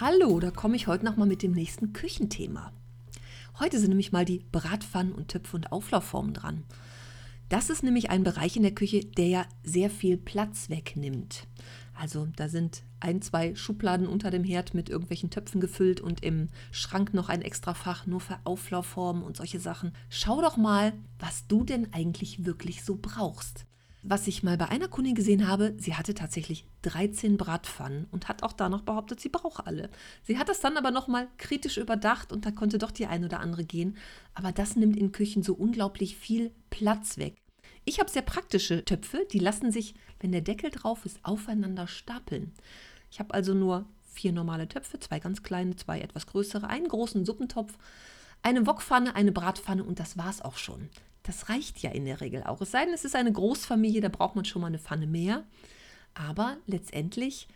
Hallo, da komme ich heute nochmal mit dem nächsten Küchenthema. Heute sind nämlich mal die Bratpfannen und Töpfe und Auflaufformen dran. Das ist nämlich ein Bereich in der Küche, der ja sehr viel Platz wegnimmt. Also da sind ein, zwei Schubladen unter dem Herd mit irgendwelchen Töpfen gefüllt und im Schrank noch ein extra Fach nur für Auflaufformen und solche Sachen. Schau doch mal, was du denn eigentlich wirklich so brauchst was ich mal bei einer Kundin gesehen habe, sie hatte tatsächlich 13 Bratpfannen und hat auch da noch behauptet, sie brauche alle. Sie hat das dann aber nochmal kritisch überdacht und da konnte doch die ein oder andere gehen. Aber das nimmt in Küchen so unglaublich viel Platz weg. Ich habe sehr praktische Töpfe, die lassen sich, wenn der Deckel drauf ist, aufeinander stapeln. Ich habe also nur vier normale Töpfe, zwei ganz kleine, zwei etwas größere, einen großen Suppentopf, eine Wokpfanne, eine Bratpfanne und das war's auch schon. Das reicht ja in der Regel auch. Es sei denn, es ist eine Großfamilie, da braucht man schon mal eine Pfanne mehr. Aber letztendlich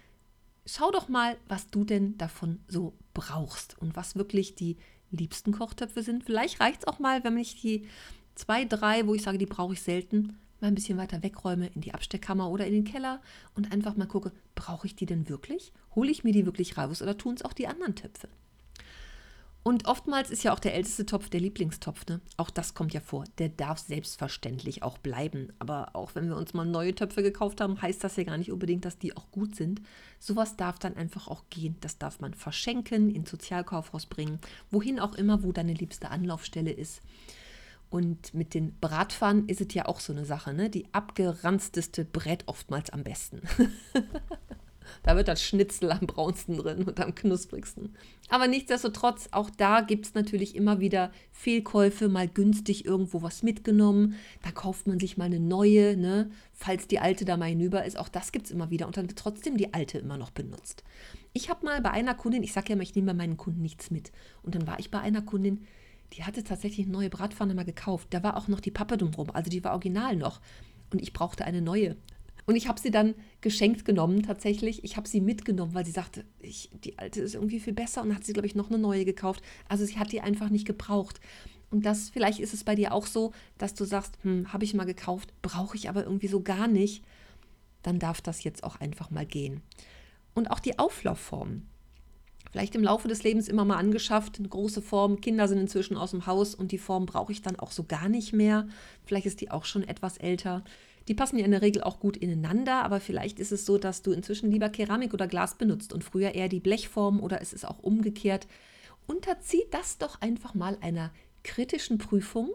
schau doch mal, was du denn davon so brauchst und was wirklich die liebsten Kochtöpfe sind. Vielleicht reicht es auch mal, wenn ich die zwei, drei, wo ich sage, die brauche ich selten, mal ein bisschen weiter wegräume in die Absteckkammer oder in den Keller und einfach mal gucke, brauche ich die denn wirklich? Hole ich mir die wirklich raus oder tun es auch die anderen Töpfe? Und oftmals ist ja auch der älteste Topf der Lieblingstopf. Ne? Auch das kommt ja vor. Der darf selbstverständlich auch bleiben. Aber auch wenn wir uns mal neue Töpfe gekauft haben, heißt das ja gar nicht unbedingt, dass die auch gut sind. Sowas darf dann einfach auch gehen. Das darf man verschenken, ins Sozialkaufhaus bringen, wohin auch immer, wo deine liebste Anlaufstelle ist. Und mit den Bratpfannen ist es ja auch so eine Sache. Ne? Die abgeranzteste brät oftmals am besten. Da wird das Schnitzel am braunsten drin und am knusprigsten. Aber nichtsdestotrotz, auch da gibt es natürlich immer wieder Fehlkäufe, mal günstig irgendwo was mitgenommen. Da kauft man sich mal eine neue, ne? falls die alte da mal hinüber ist. Auch das gibt es immer wieder und dann wird trotzdem die alte immer noch benutzt. Ich habe mal bei einer Kundin, ich sage ja immer, ich nehme bei meinen Kunden nichts mit. Und dann war ich bei einer Kundin, die hatte tatsächlich eine neue Bratpfanne mal gekauft. Da war auch noch die Pappe drumherum, also die war original noch. Und ich brauchte eine neue. Und ich habe sie dann geschenkt genommen, tatsächlich. Ich habe sie mitgenommen, weil sie sagte, ich, die alte ist irgendwie viel besser und hat sie, glaube ich, noch eine neue gekauft. Also sie hat die einfach nicht gebraucht. Und das, vielleicht ist es bei dir auch so, dass du sagst, hm, habe ich mal gekauft, brauche ich aber irgendwie so gar nicht. Dann darf das jetzt auch einfach mal gehen. Und auch die Auflaufformen. Vielleicht im Laufe des Lebens immer mal angeschafft, eine große Form. Kinder sind inzwischen aus dem Haus und die Form brauche ich dann auch so gar nicht mehr. Vielleicht ist die auch schon etwas älter. Die passen ja in der Regel auch gut ineinander, aber vielleicht ist es so, dass du inzwischen lieber Keramik oder Glas benutzt und früher eher die Blechform oder es ist auch umgekehrt. Unterzieh das doch einfach mal einer kritischen Prüfung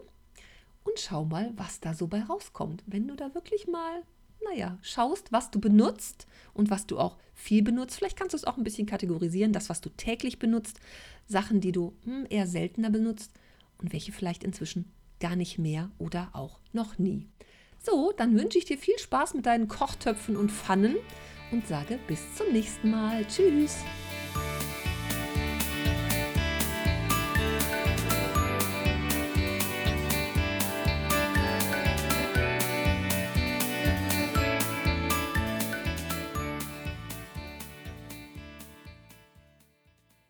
und schau mal, was da so bei rauskommt. Wenn du da wirklich mal, naja, schaust, was du benutzt und was du auch viel benutzt. Vielleicht kannst du es auch ein bisschen kategorisieren, das, was du täglich benutzt, Sachen, die du hm, eher seltener benutzt und welche vielleicht inzwischen gar nicht mehr oder auch noch nie. So, dann wünsche ich dir viel Spaß mit deinen Kochtöpfen und Pfannen und sage bis zum nächsten Mal. Tschüss!